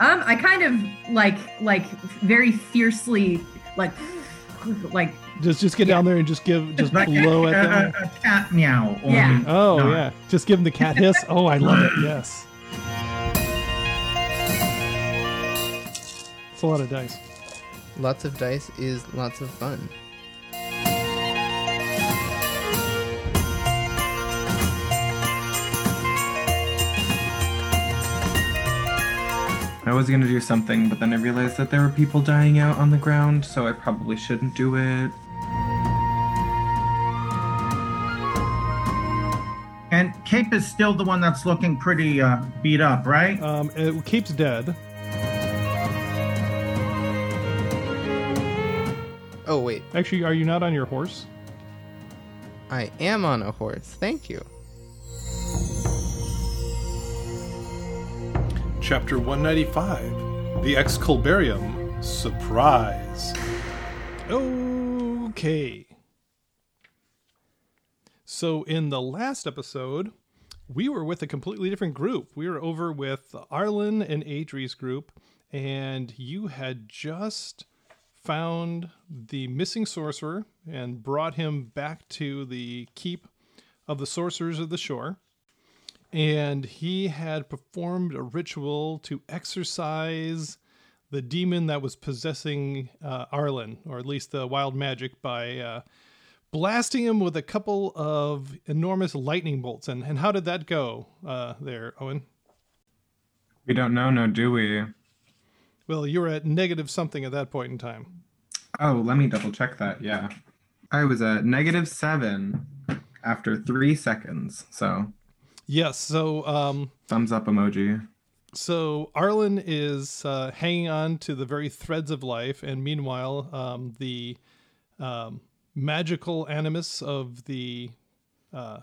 Um, I kind of like like very fiercely like like Just just get down there and just give just Like blow a, at them. a cat meow. Or Yeah. Oh No. yeah, just give them the cat hiss. Oh, I love it. Yes, it's a lot of dice. Lots of dice is lots of fun. I was gonna do something, but then I realized that there were people dying out on the ground, so I probably shouldn't do it. Cape is still the one that's looking pretty uh, beat up, right? Um, it keeps dead. Oh wait, Actually, are you not on your horse? I am on a horse. Thank you. Chapter 195 The Excalibarium Surprise. Okay. So in the last episode, we were with a completely different group. We were over with Arlen and Adri's group, and you had just found the missing sorcerer and brought him back to the keep of the sorcerers of the shore. And he had performed a ritual to exorcise the demon that was possessing uh, Arlen, or at least the wild magic, by uh, blasting him with a couple of enormous lightning bolts. And, and how did that go uh, there, Owen? We don't know, no, do we? Well, you were at negative something at that point in time. Oh, let me double check that. Yeah. I was at negative seven after three seconds. So, Yes, so um, thumbs up emoji. so Arlen is uh, hanging on to the very threads of life, and meanwhile, um, the um, magical animus of the uh,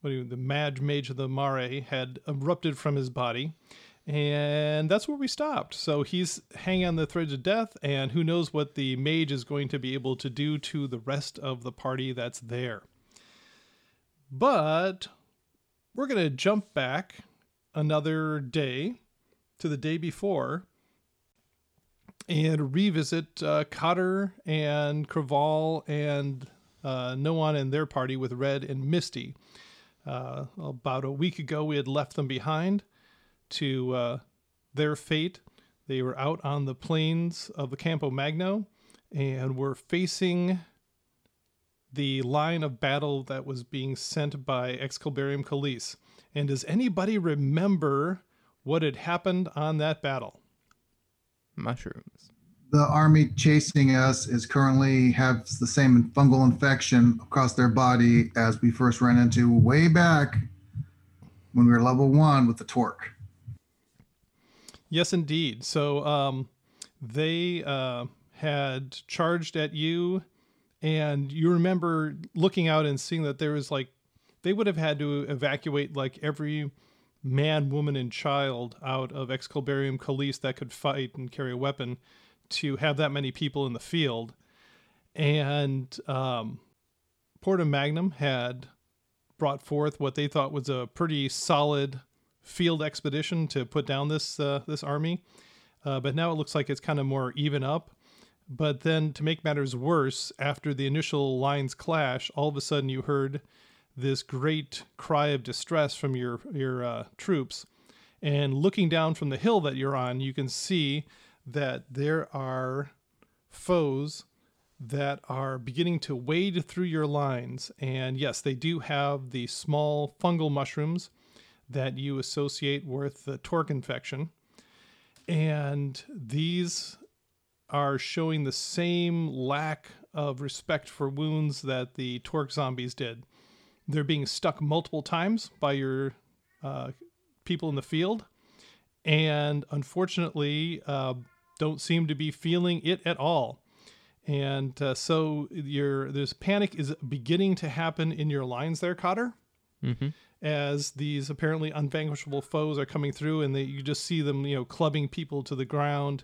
what do you, the mad mage of the Mare had erupted from his body, and that's where we stopped. So he's hanging on the threads of death, and who knows what the mage is going to be able to do to the rest of the party that's there. But we're going to jump back another day to the day before and revisit uh, Cotter and Craval and uh, Noan and their party with Red and Misty. Uh, about a week ago, we had left them behind to uh, their fate. They were out on the plains of the Campo Magno and were facing the line of battle that was being sent by Excalibarium Calise. And does anybody remember what had happened on that battle? Mushrooms. The army chasing us is currently has the same fungal infection across their body as we first ran into way back when we were level one with the torque. Yes, indeed. So um, they uh, had charged at you, and you remember looking out and seeing that there was like they would have had to evacuate like every man, woman, and child out of Excalibarium Calise that could fight and carry a weapon to have that many people in the field. And um, Magnum had brought forth what they thought was a pretty solid field expedition to put down this uh, this army. Uh, but now it looks like it's kind of more even up. But then, to make matters worse, after the initial lines clash, all of a sudden you heard this great cry of distress from your your uh, troops. And looking down from the hill that you're on, you can see that there are foes that are beginning to wade through your lines. And yes, they do have the small fungal mushrooms that you associate with the torque infection. And these are showing the same lack of respect for wounds that the torque zombies did. They're being stuck multiple times by your uh, people in the field, and unfortunately, uh, don't seem to be feeling it at all. And uh, so your there's panic is beginning to happen in your lines there, Cotter. Mm-hmm. as these apparently unvanquishable foes are coming through, and they, you just see them, you know, clubbing people to the ground,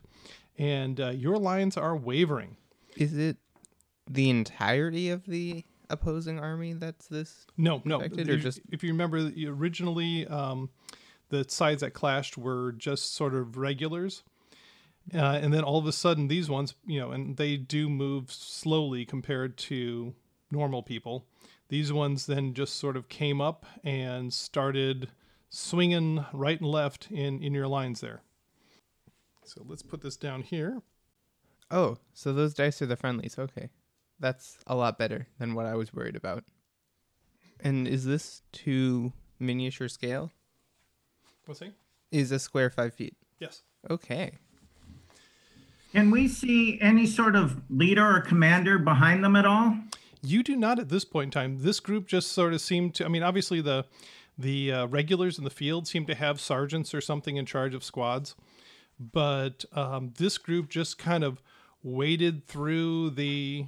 and uh, your lines are wavering. Is it the entirety of the opposing army that's this? No, no. Affected If- just- if you remember, originally um, the sides that clashed were just sort of regulars, uh, and then all of a sudden these ones, you know, and they do move slowly compared to normal people. These ones then just sort of came up and started swinging right and left in in your lines there. So let's put this down here. Oh, so those dice are the friendlies. Okay. That's a lot better than what I was worried about. And is this to miniature scale? What's he? Is a square five feet? Yes. Okay. Can we see any sort of leader or commander behind them at all? You do not at this point in time. This group just sort of seemed to. I mean, obviously the the uh, regulars in the field seem to have sergeants or something in charge of squads, but um, this group just kind of waded through the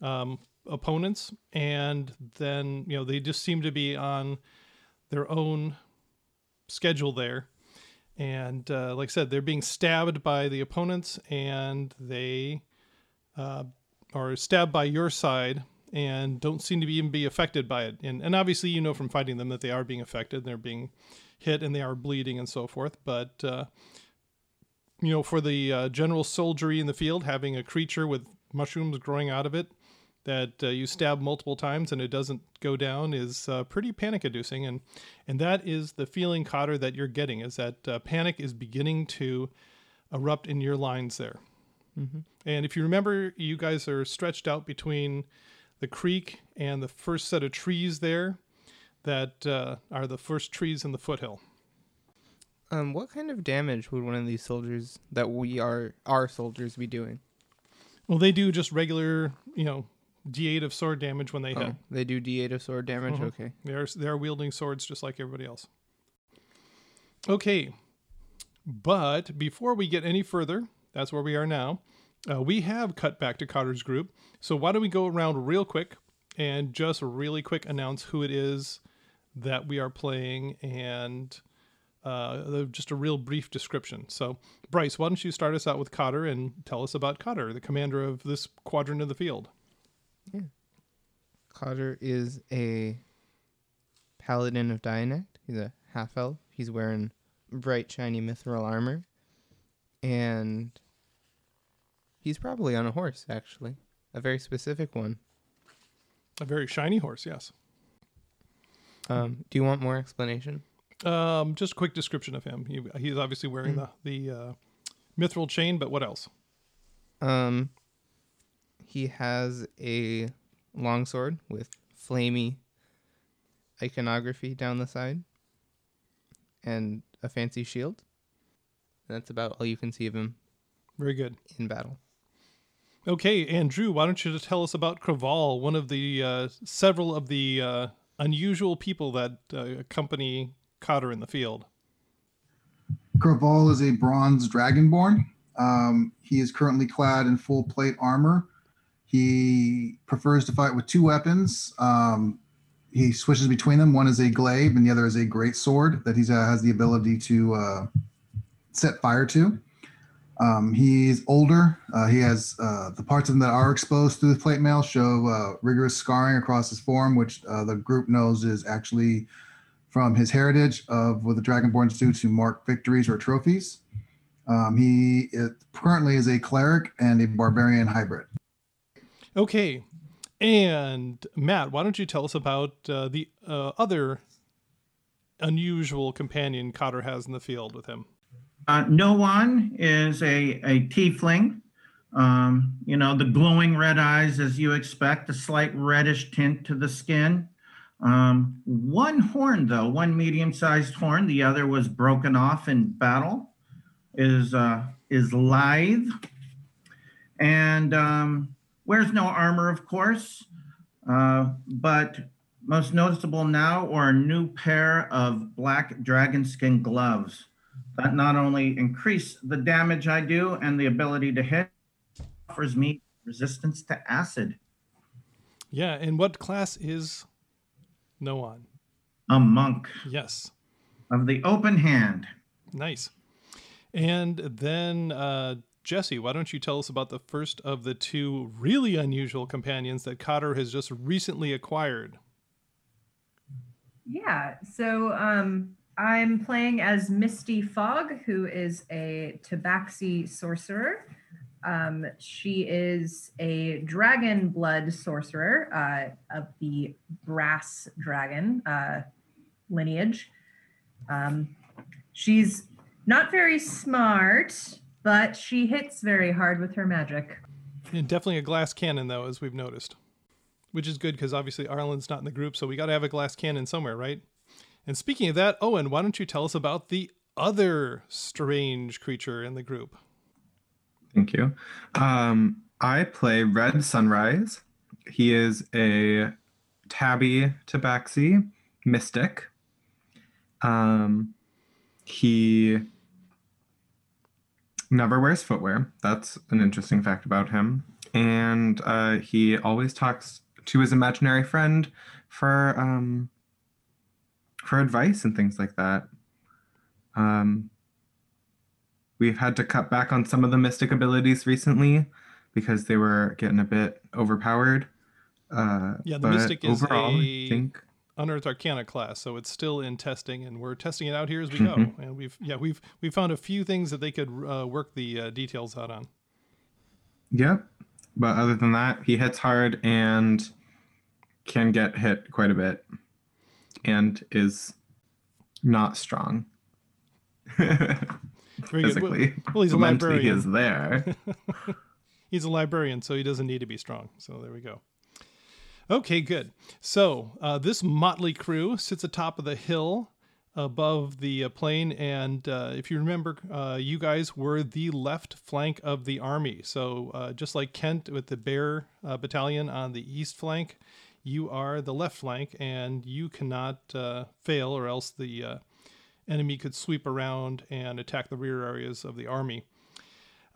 um, opponents, and then you know they just seem to be on their own schedule there. And uh, like I said, they're being stabbed by the opponents, and they uh, are stabbed by your side and don't seem to be, even be affected by it. And, and obviously, you know from fighting them that they are being affected, they're being hit, and they are bleeding and so forth. But uh, you know, for the uh, general soldiery in the field, having a creature with mushrooms growing out of it that uh, you stab multiple times and it doesn't go down is uh, pretty panic-inducing, and and that is the feeling, Cotter, that you're getting is that uh, panic is beginning to erupt in your lines there. And if you remember, you guys are stretched out between the creek and the first set of trees there that uh, are the first trees in the foothill. Um, what kind of damage would one of these soldiers that we are our soldiers be doing? Well, they do just regular, you know, D8 of sword damage when they hit. Oh, they do D8 of sword damage. Mhm. Okay. They're they're wielding swords just like everybody else. Okay, but before we get any further, that's where we are now. Uh, we have cut back to Cotter's group, so why don't we go around real quick and just really quick announce who it is that we are playing and uh, just a real brief description. So, Bryce, why don't you start us out with Cotter and tell us about Cotter, the commander of this quadrant of the field? Cotter is a paladin of Dianact. He's a half elf. He's wearing bright, shiny mithril armor. And he's probably on a horse, actually. A very specific one. A very shiny horse, yes. Um, do you want more explanation? Um, just a quick description of him. He, he's obviously wearing Hmm. the the uh, mithril chain, but what else? Um, he has a longsword with flamey iconography down the side and a fancy shield. And that's about all you can see of him Very good. in battle. Okay, Andrew, why don't you just tell us about Craval, one of the uh, several of the uh, unusual people that uh, accompany Cotter in the field. Craval is a bronze dragonborn. Um, he is currently clad in full plate armor. He prefers to fight with two weapons. Um, he switches between them. One is a glaive, and the other is a great sword that he has the ability to uh, set fire to. Um, he's older. Uh, he has uh, the parts of him that are exposed through the plate mail show uh, rigorous scarring across his form, which uh, the group knows is actually from his heritage of what the Dragonborns do to mark victories or trophies. Um, he currently is a cleric and a barbarian hybrid. Okay, and Matt, why don't you tell us about uh, the uh, other unusual companion Cotter has in the field with him? Uh, one is a, a tiefling. Um, you know, the glowing red eyes, as you expect, a slight reddish tint to the skin. Um, one horn, though, one medium sized horn, the other was broken off in battle, is, uh, is lithe and um, wears no armor, of course. Uh, but most noticeable now are a new pair of black dragon skin gloves that not only increase the damage I do and the ability to hit, offers me resistance to acid. Yeah, and what class is Noan? a monk Yes. of the open hand. Nice. And then, uh, Jesse, why don't you tell us about the first of the two really unusual companions that Cotter has just recently acquired? Yeah. So um, I'm playing as Misty Fog, who is a Tabaxi sorcerer. Um, she is a dragon blood sorcerer uh, of the brass dragon uh, lineage. Um, she's not very smart, but she hits very hard with her magic. And definitely a glass cannon, though, as we've noticed, which is good because obviously Arlen's not in the group, so we got to have a glass cannon somewhere, right? And speaking of that, Owen, why don't you tell us about the other strange creature in the group? Thank you. Um, I play Red Sunrise. He is a tabby tabaxi mystic. Um, he never wears footwear. That's an interesting fact about him. And uh, he always talks to his imaginary friend for um, for advice and things like that. Um, we've had to cut back on some of the mystic abilities recently because they were getting a bit overpowered. Uh, Yeah, the mystic is overall, a- I think Unearthed Arcana class, so it's still in testing, and we're testing it out here as we go. Mhm. And we've yeah we've we found a few things that they could uh, work the uh, details out on. Yep. But other than that, he hits hard and can get hit quite a bit and is not strong. Good. Well- Physically. well, he's a Mentally, he is there. He's a librarian, so he doesn't need to be strong. So there we go. Okay, good. So uh, this motley crew sits atop of the hill above the uh, plain, and uh, if you remember, uh, you guys were the left flank of the army. So uh, just like Kent with the Bear uh, Battalion on the east flank, you are the left flank, and you cannot fail, or else the enemy could sweep around and attack the rear areas of the army.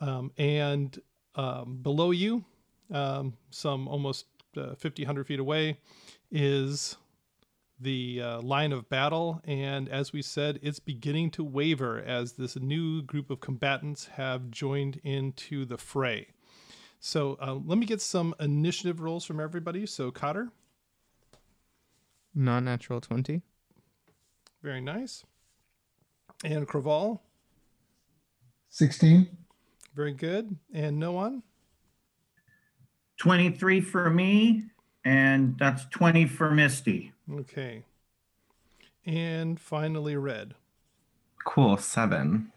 Um, and um, below you, um, some almost uh, 50, 100 feet away, is the uh, line of battle. And as we said, it's beginning to waver as this new group of combatants have joined into the fray. So uh, let me get some initiative rolls from everybody. So, Cotter, Non natural 20. very nice. And Craval, 16. very good. And Noan. 23 for me, and that's 20 for Misty. Okay. And finally, Red. cool. Seven.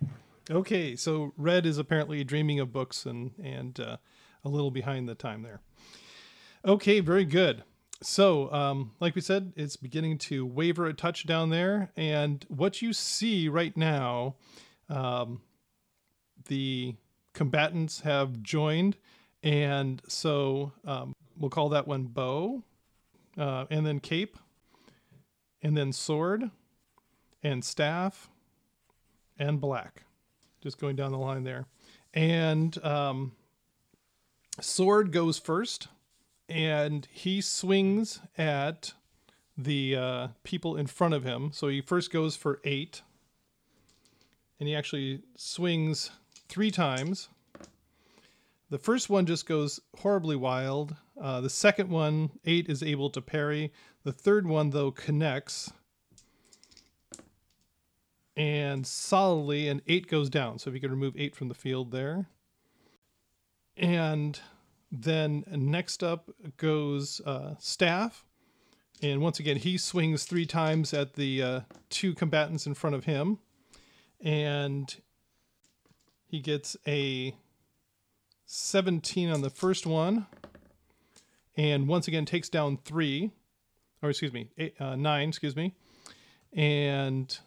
Okay, so Red is apparently dreaming of books and and uh, a little behind the time there. Okay, very good. So, um, like we said, it's beginning to waver a touch down there, and what you see right now, um, the combatants have joined, and so um, we'll call that one bow, uh, and then cape, and then sword, and staff, and black just going down the line there. And um, Sword goes first, and he swings at the uh, people in front of him. So he first goes for eight, and he actually swings three times. The first one just goes horribly wild. Uh, the second one, eight is able to parry. The third one, though, connects and solidly, and eight goes down. So if you could remove eight from the field there. And then next up goes uh, Staff. And once again, he swings three times at the uh, two combatants in front of him. And he gets a 17 on the first one. And once again, takes down three. Or excuse me, eight, uh, nine, excuse me. And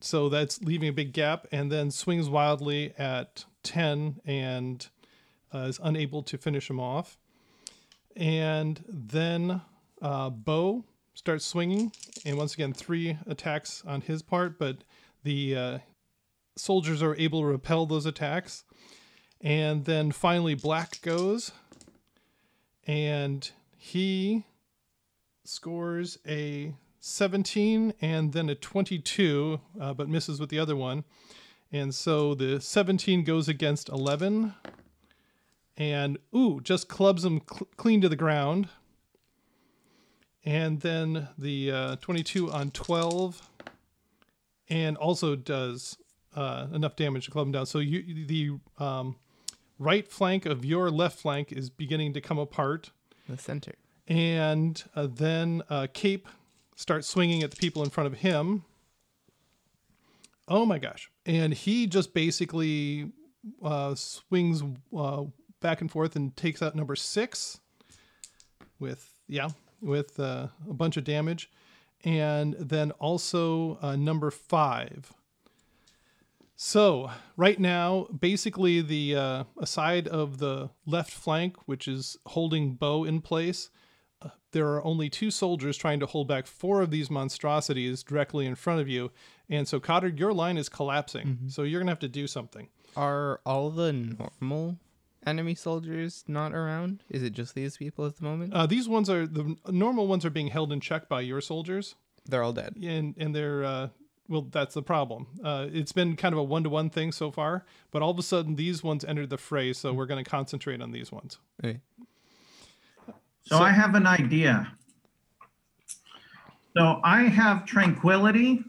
so that's leaving a big gap and then swings wildly at 10 and uh, is unable to finish him off and then uh, bo starts swinging and once again three attacks on his part but the uh, soldiers are able to repel those attacks and then finally black goes and he scores a 17 and then a 22, uh, but misses with the other one. And so the 17 goes against 11. And, ooh, just clubs him cl- clean to the ground. And then the uh, 22 on 12. And also does uh, enough damage to club him down. So you the um, right flank of your left flank is beginning to come apart The center. and uh, then uh, Cape starts swinging at the people in front of him. Oh my gosh! And he just basically uh, swings uh, back and forth and takes out number six with yeah with uh, a bunch of damage, and then also uh, number five. So right now, basically the uh, aside of the left flank, which is holding bow in place, uh, there are only two soldiers trying to hold back four of these monstrosities directly in front of you, and so Cotter, your line is collapsing. So you're gonna have to do something. Are all the normal enemy soldiers not around? Is it just these people at the moment? Uh, these ones are the normal ones are being held in check by your soldiers, They're all dead. and and they're uh, well, that's the problem. Uh, it's been kind of a one to one thing so far, but all of a sudden these ones entered the fray, so we're going to concentrate on these ones. Okay. So, I have an idea. So I have tranquility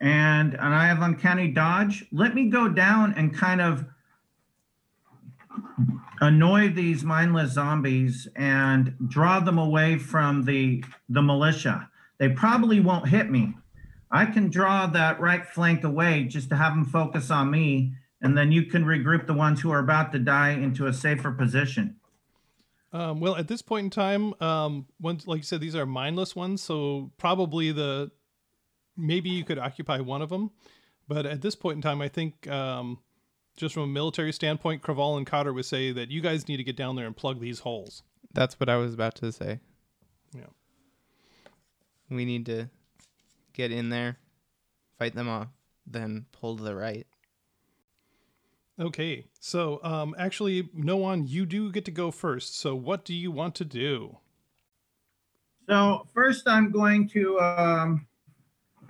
and and I have uncanny dodge. Let me go down and kind of annoy these mindless zombies and draw them away from the the militia. They probably won't hit me. I can draw that right flank away just to have them focus on me and then you can regroup the ones who are about to die into a safer position. Um, well, at this point in time, um, ones like you said, these are mindless ones, so probably the maybe you could occupy one of them, but at this point in time, I think um, just from a military standpoint, Craval and Cotter would say that you guys need to get down there and plug these holes. That's what I was about to say. Yeah. We need to get in there, fight them off, then pull to the right. Okay, so um, actually, Noan, you do get to go first. So, what do you want to do? So first, I'm going to um,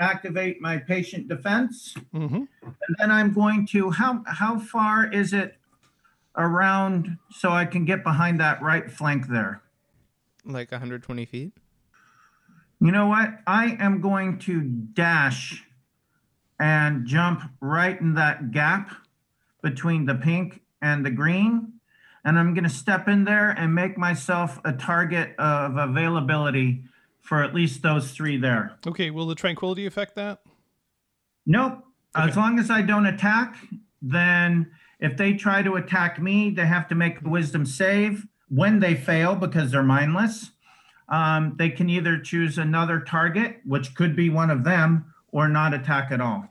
activate my patient defense, Mm-hmm. and then I'm going to how how far is it around so I can get behind that right flank there? Like 120 feet? You know what? I am going to dash and jump right in that gap between the pink and the green. And I'm going to step in there and make myself a target of availability for at least those three there. Okay, will the tranquility affect that? Nope. As long as I don't attack, then if they try to attack me, they have to make a wisdom save. When they fail, because they're mindless, um, they can either choose another target, which could be one of them, or not attack at all.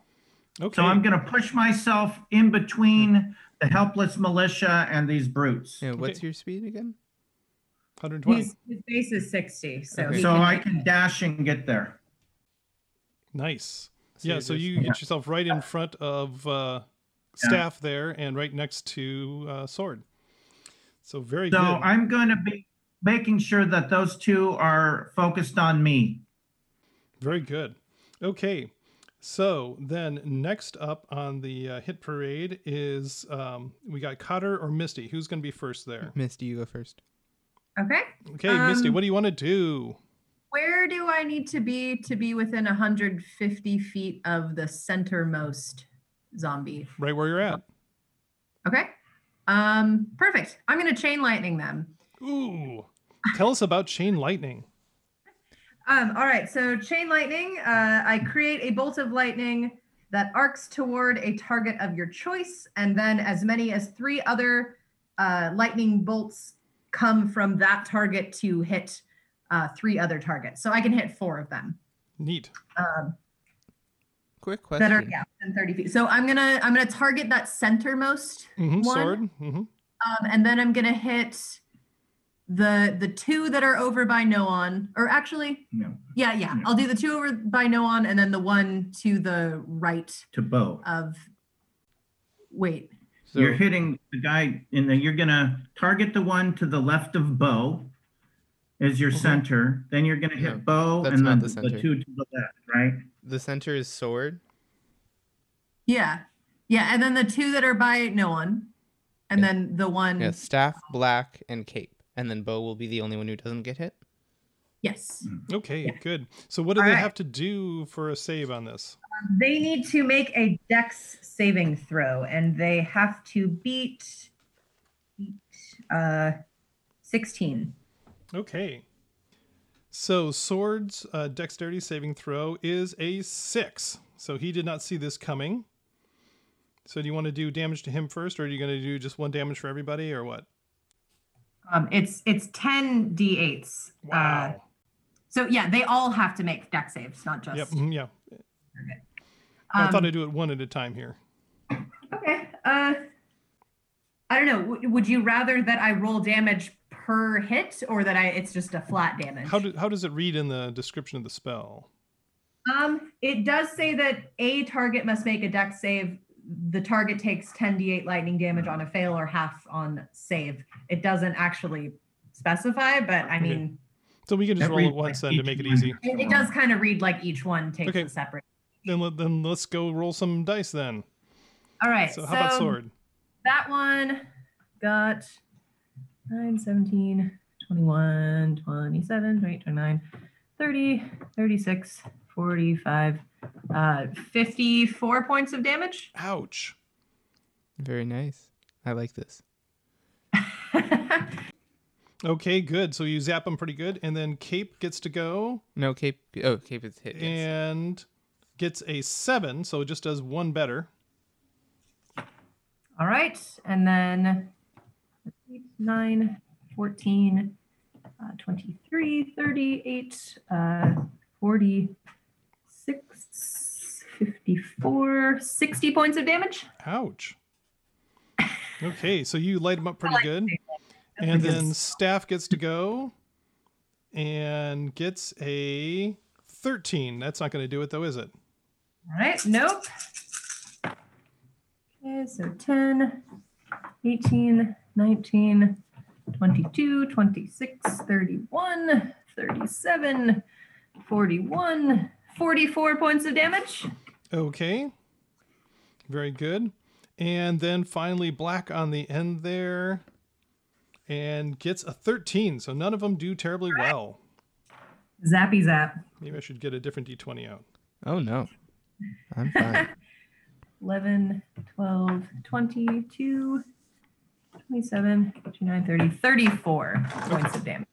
Okay. So I'm going to push myself in between the helpless militia and these brutes. Yeah, what's Okay. your speed again? 120. He's, his base is 60, so Okay. So can I make- can dash and get there. Nice. So yeah, so just- you get yourself right in front of uh, staff there and right next to uh, sword. So very good. So good. I'm going to be making sure that those two are focused on me. Very good. Okay. So then next up on the uh, hit parade is um, we got Cotter or Misty. Who's going to be first there? Misty, you go first. Okay. Okay, Misty, Um, what do you want to do? Where do I need to be to be within 150 feet of the centermost zombie? Right where you're at. Okay. Um, perfect. I'm gonna chain lightning them. Ooh. Tell us about chain lightning. Um, all right, so chain lightning, uh, I create a bolt of lightning that arcs toward a target of your choice, and then as many as three other uh, lightning bolts come from that target to hit uh, three other targets. So I can hit four of them Neat. um, Quick that question. are yeah, within 30 feet. So I'm gonna I'm gonna target that centermost hmm One. Sword. hmm Um, and then I'm gonna hit the the two that are over by Noan, or actually, No, yeah, yeah, Yeah. I'll do the two over by Noan, and then the one to the right to bow. of. Wait, So, you're hitting the guy in the you're gonna target the one to the left of bow is your Mhm. center. Then you're going to hit No, bow and then the the, center. two to the left, right? The center is sword. Yeah. Yeah. And then the two that are by Noan. And Yeah. then the one. Yeah, staff, black, and cape. And then bow will be the only one who doesn't get hit. Yes. Okay, Yeah. good. So what do All they right. have to do for a save on this? They need to make a dex saving throw and they have to beat uh, 16. Okay. So Sword's uh, dexterity saving throw is a six. So he did not see this coming. So do you want to do damage to him first, or are you going to do just one damage for everybody, or what? Um, it's it's 10 d8s. Uh, so yeah, they all have to make dex saves, not just. yep. mhm, yeah. I Um, thought I'd do it one at a time here. Okay. Uh, I don't know. W- would you rather that I roll damage per hit, or that I it's just a flat damage? How do, how does it read in the description of the spell? Um, it does say that a target must make a dex save. The target takes 10d8 lightning damage hmm. on a fail or half on save. It doesn't actually specify, but I Okay. mean, So we can just roll it once like then to make it easy. it, it does kind of read like each one takes Okay. a separate. Then let, then let's go roll some dice then. All right. So how about sword? That one got 9, 17, 21, 27, 28, 29, 30, 36, 45, uh, 54 points of damage. Ouch. Very nice. I like this. Okay, good. So you zap him pretty good, and then Cape gets to go No cape. Oh, cape is hit. Yes. and gets a seven, so it just does one better. All right. And then 8, 9, 14, uh, 23, 38, uh, 46, 54, 60 points of damage. Ouch. Okay, so you light him up pretty good. And then Staff gets to go and gets a 13. That's not going to do it, though, is it? All right. Nope. Okay. So 10, 18, 19, 22, 26, 31, 37, 41, 44 points of damage. Okay. Very good. And then finally, Black on the end there and gets a 13. So none of them do terribly well. Zappy zap. Maybe I should get a different d20 out. Oh no. I'm fine. 11, 12, 22, 27, 29, 30, 34 points of damage.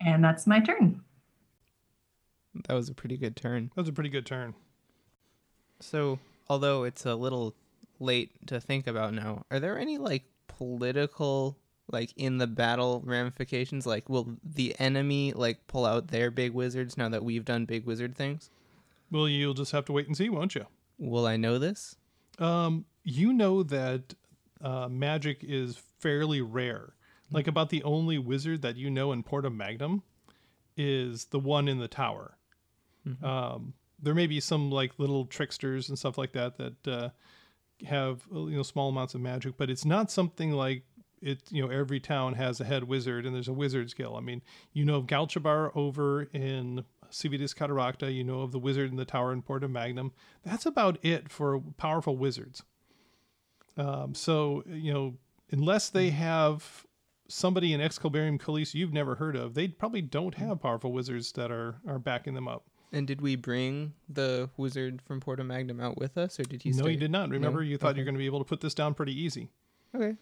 And that's my turn. that was a pretty good turn. That was a pretty good turn. So, although it's a little late to think about now, are there any like political like in the battle ramifications? Like, will the enemy like pull out their big wizards now that we've done big wizard things? Well, you'll just have to wait and see, won't you? Will I know this? Um, you know that uh, magic is fairly rare. Like about the only wizard that you know in Porta Magnum is the one in the tower. Um, there may be some like little tricksters and stuff like that that uh, have uh, you know small amounts of magic, but it's not something like it. You know, every town has a head wizard and there's a wizard's guild. I mean, you know of Galchabar over in Civitas Cataracta. You know of the wizard in the tower in Porta Magnum. That's about it for powerful wizards. Um, so you know, unless they have somebody in Excalibarium Khalees you've never heard of, they probably don't have powerful wizards that are are backing them up. And did we bring the wizard from Porta Magnum out with us, or did he? no, stay? you did not. Remember, you thought Okay. you're going to be able to put this down pretty easy. Okay.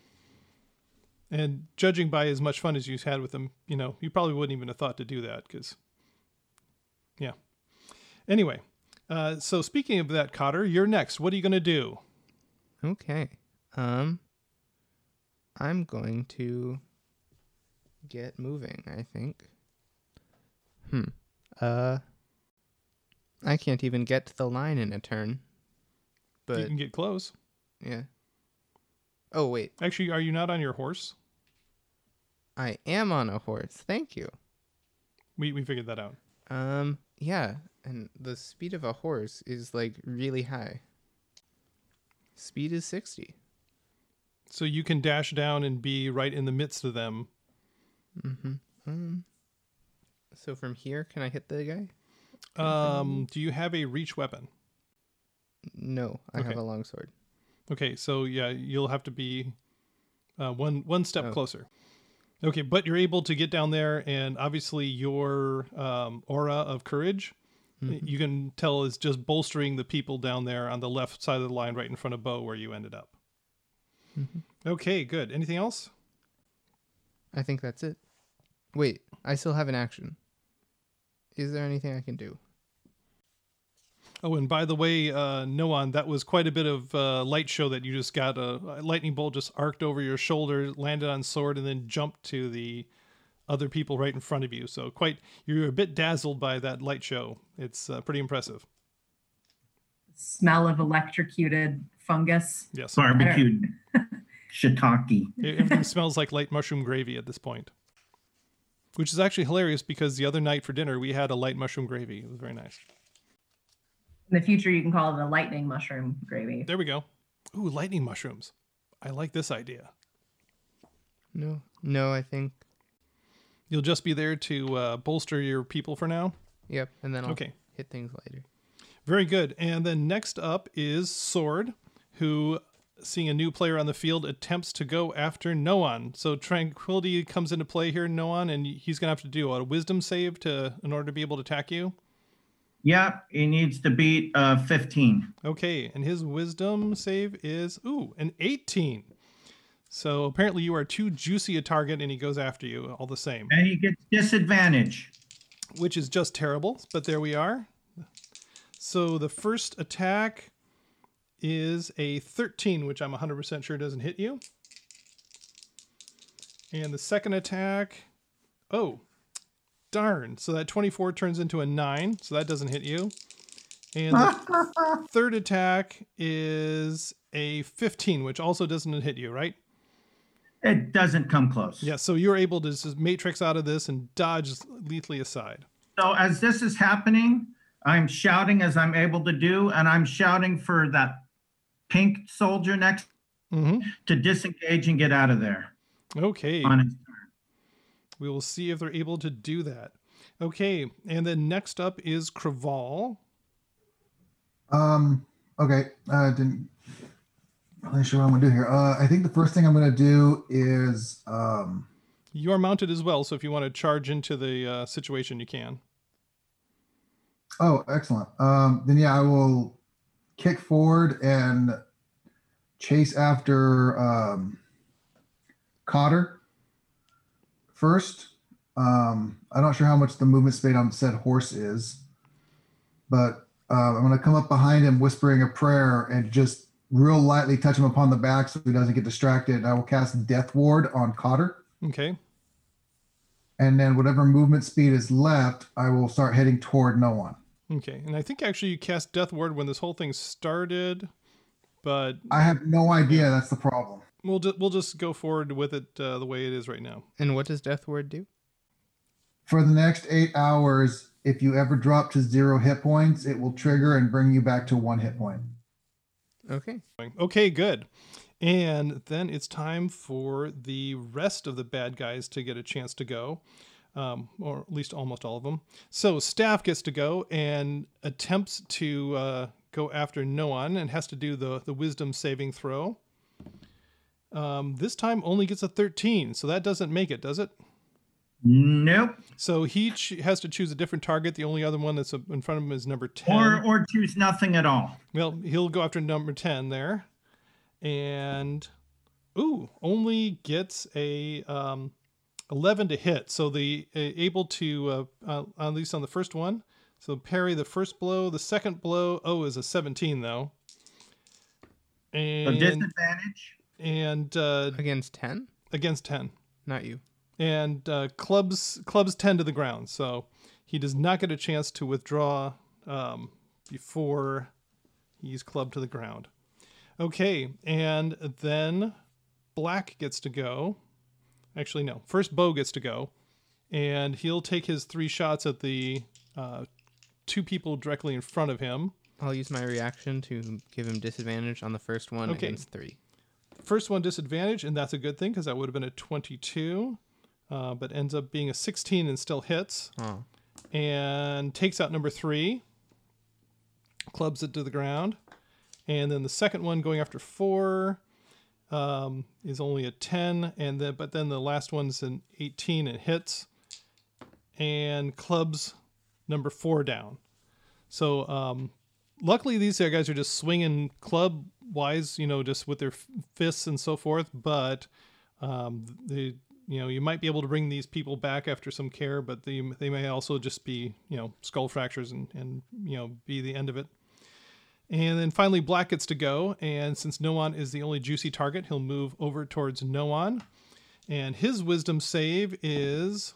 And judging by as much fun as you've had with them, you know, you probably wouldn't even have thought to do that because, yeah. Anyway, uh, so speaking of that, Cotter, you're next. What are you going to do? Okay. Um I'm going to get moving, I think. Hmm. Uh I can't even get to the line in a turn. But you can get close. yeah. Oh wait, Actually, are you not on your horse? I am on a horse. Thank you. We we figured that out. Um yeah, and the speed of a horse is like really high. Speed is 60. So you can dash down and be right in the midst of them. Mhm. Um So from here, can I hit the guy? Um, do you have a reach weapon? No, I Okay. have a longsword. Okay, so yeah, you'll have to be uh, one one step Oh. closer. Okay, but you're able to get down there, and obviously your um, aura of courage, Mm-hmm. you can tell is just bolstering the people down there on the left side of the line, right in front of Bo, where you ended up. Mm-hmm. Okay, good. Anything else? I think that's it. Wait, I still have an action. Is there anything I can do? Oh, and by the way, uh, Noan, that was quite a bit of uh, light show that you just got. A, a lightning bolt just arced over your shoulder, landed on sword, and then jumped to the other people right in front of you. So quite, you're a bit dazzled by that light show. It's uh, pretty impressive. Smell of electrocuted fungus. Yes, Barbecued shiitake. everything smells like light mushroom gravy at this point, which is actually hilarious because the other night for dinner we had a light mushroom gravy. It was very nice. In the future, you can call it a lightning mushroom gravy. There we go. Ooh, lightning mushrooms. I like this idea. No, no, I think. You'll just be there to uh, bolster your people for now. Yep, and then I'll Okay. hit things later. Very good. And then next up is Sword, who, seeing a new player on the field, attempts to go after Noan. So Tranquility comes into play here, Noan, and he's going to have to do a wisdom save to in order to be able to attack you. Yeah, he needs to beat uh, 15. Okay, and his wisdom save is, ooh, an 18. So apparently you are too juicy a target, and he goes after you all the same, And he gets disadvantage. which is just terrible, but there we are. So the first attack is a 13, which I'm 100% sure doesn't hit you. And the second attack, oh, darn. So that 24 turns into a 9, so that doesn't hit you. And the third attack is a 15, which also doesn't hit you, right? It doesn't come close. Yeah, so you're able to just matrix out of this and dodge lethally aside. So as this is happening, I'm shouting as I'm able to do, and I'm shouting for that pink soldier next hmm to disengage and get out of there Okay. on his We will see if they're able to do that. Okay, and then next up is Craval. Um. Okay. Uh, didn't really sure what I'm gonna do here. Uh, I think the first thing I'm gonna do is um. You are mounted as well, so if you want to charge into the uh, situation, you can. Oh, excellent. Um, then yeah, I will kick forward and chase after um, Cotter first. Um, I'm not sure how much the movement speed on said horse is, but uh, I'm going to come up behind him, whispering a prayer, and just real lightly touch him upon the back so he doesn't get distracted. And I will cast Death Ward on Cotter. Okay. And then whatever movement speed is left, I will start heading toward Noan. Okay, and I think actually you cast Death Ward when this whole thing started, but I have no idea. That's the problem. we'll ju- we'll just go forward with it uh, the way it is right now. And what does Death Ward do? For the next eight hours, if you ever drop to zero hit points, it will trigger and bring you back to one hit point. Okay. Okay, good. And then it's time for the rest of the bad guys to get a chance to go, um, or at least almost all of them. So Staff gets to go and attempts to uh, go after Noan and has to do the, the wisdom saving throw. Um, this time only gets a 13, so that doesn't make it, does it? Nope. So he ch- has to choose a different target. The only other one that's in front of him is number 10. Or or choose nothing at all. Well, he'll go after number 10 there. And ooh, only gets a um 11 to hit. So the uh, able to uh, uh, at least on the first one. So parry the first blow, the second blow, oh is a 17 though. So And disadvantage. and uh, Against 10? against 10. Not you. and uh, clubs clubs 10 to the ground so he does not get a chance to withdraw um, before he's clubbed to the ground okay and then black gets to go actually no first Bo gets to go and he'll take his three shots at the uh, two people directly in front of him I'll use my reaction to give him disadvantage on the first one Okay. against three. first one disadvantage and that's a good thing because that would have been a 22 uh, but ends up being a 16 and still hits Oh. and takes out number three, clubs it to the ground. And then the second one going after four um, is only a 10, and then but then the last one's an 18 and hits, and clubs number four down. So um, luckily these guys are just swinging club wise, you know, just with their f- fists and so forth. But um, they, you know, you might be able to bring these people back after some care, but they they may also just be, you know, skull fractures and and you know be the end of it. And then finally, Black gets to go, and since Noan is the only juicy target, he'll move over towards Noan, and his Wisdom save is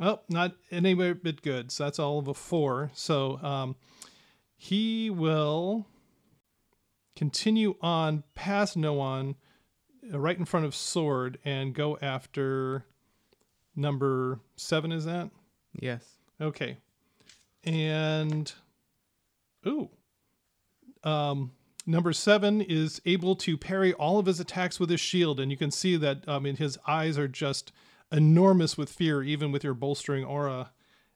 Oh, not anywhere bit good. So that's all of a four. So um, he will continue on past Noan, uh, right in front of Sword, and go after number seven. Is that Yes. okay? And ooh, um, number seven is able to parry all of his attacks with his shield, and you can see that. I mean, his eyes are just enormous with fear, even with your bolstering aura,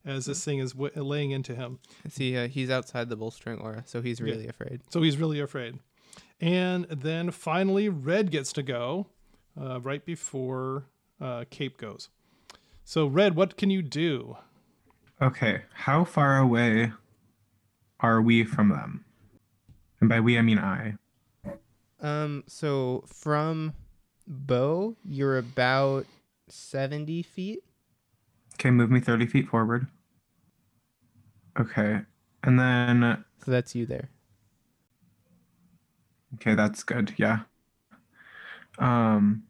as this thing is w- laying into him. See, uh, he's outside the bolstering aura, so he's really afraid. So he's really afraid. And then finally, Red gets to go uh, right before uh, Cape goes. So, Red, what can you do? Okay, how far away are we from them? And by we, I mean I. Um, so from Bo, you're about 70 feet. Okay, move me 30 feet forward. Okay, and then, So that's you there. okay, that's good, yeah. Um,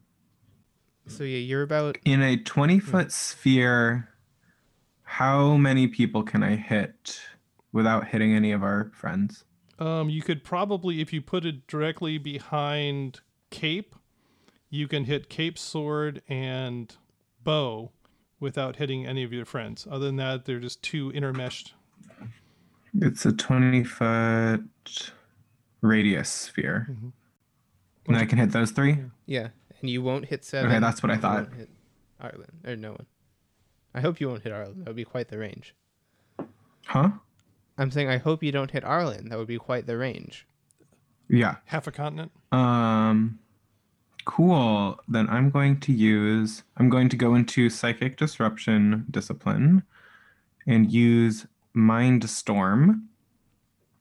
So yeah, you're about in a 20 foot sphere, how many people can I hit without hitting any of our friends? Um, you could probably, if you put it directly behind Cape, you can hit Cape Sword and Bow without hitting any of your friends. Other than that, they're just too intermeshed. It's a 20 foot radius sphere. Mhm. And I can hit those three? yeah, and you won't hit seven. Okay, that's what I thought. won't hit Arlen or Noan. I hope you won't hit Arlen. That would be quite the range. Huh? I'm saying I hope you don't hit Arlen. That would be quite the range. Yeah. Half a continent. Um cool. Then I'm going to use I'm going to go into psychic disruption discipline and use mind storm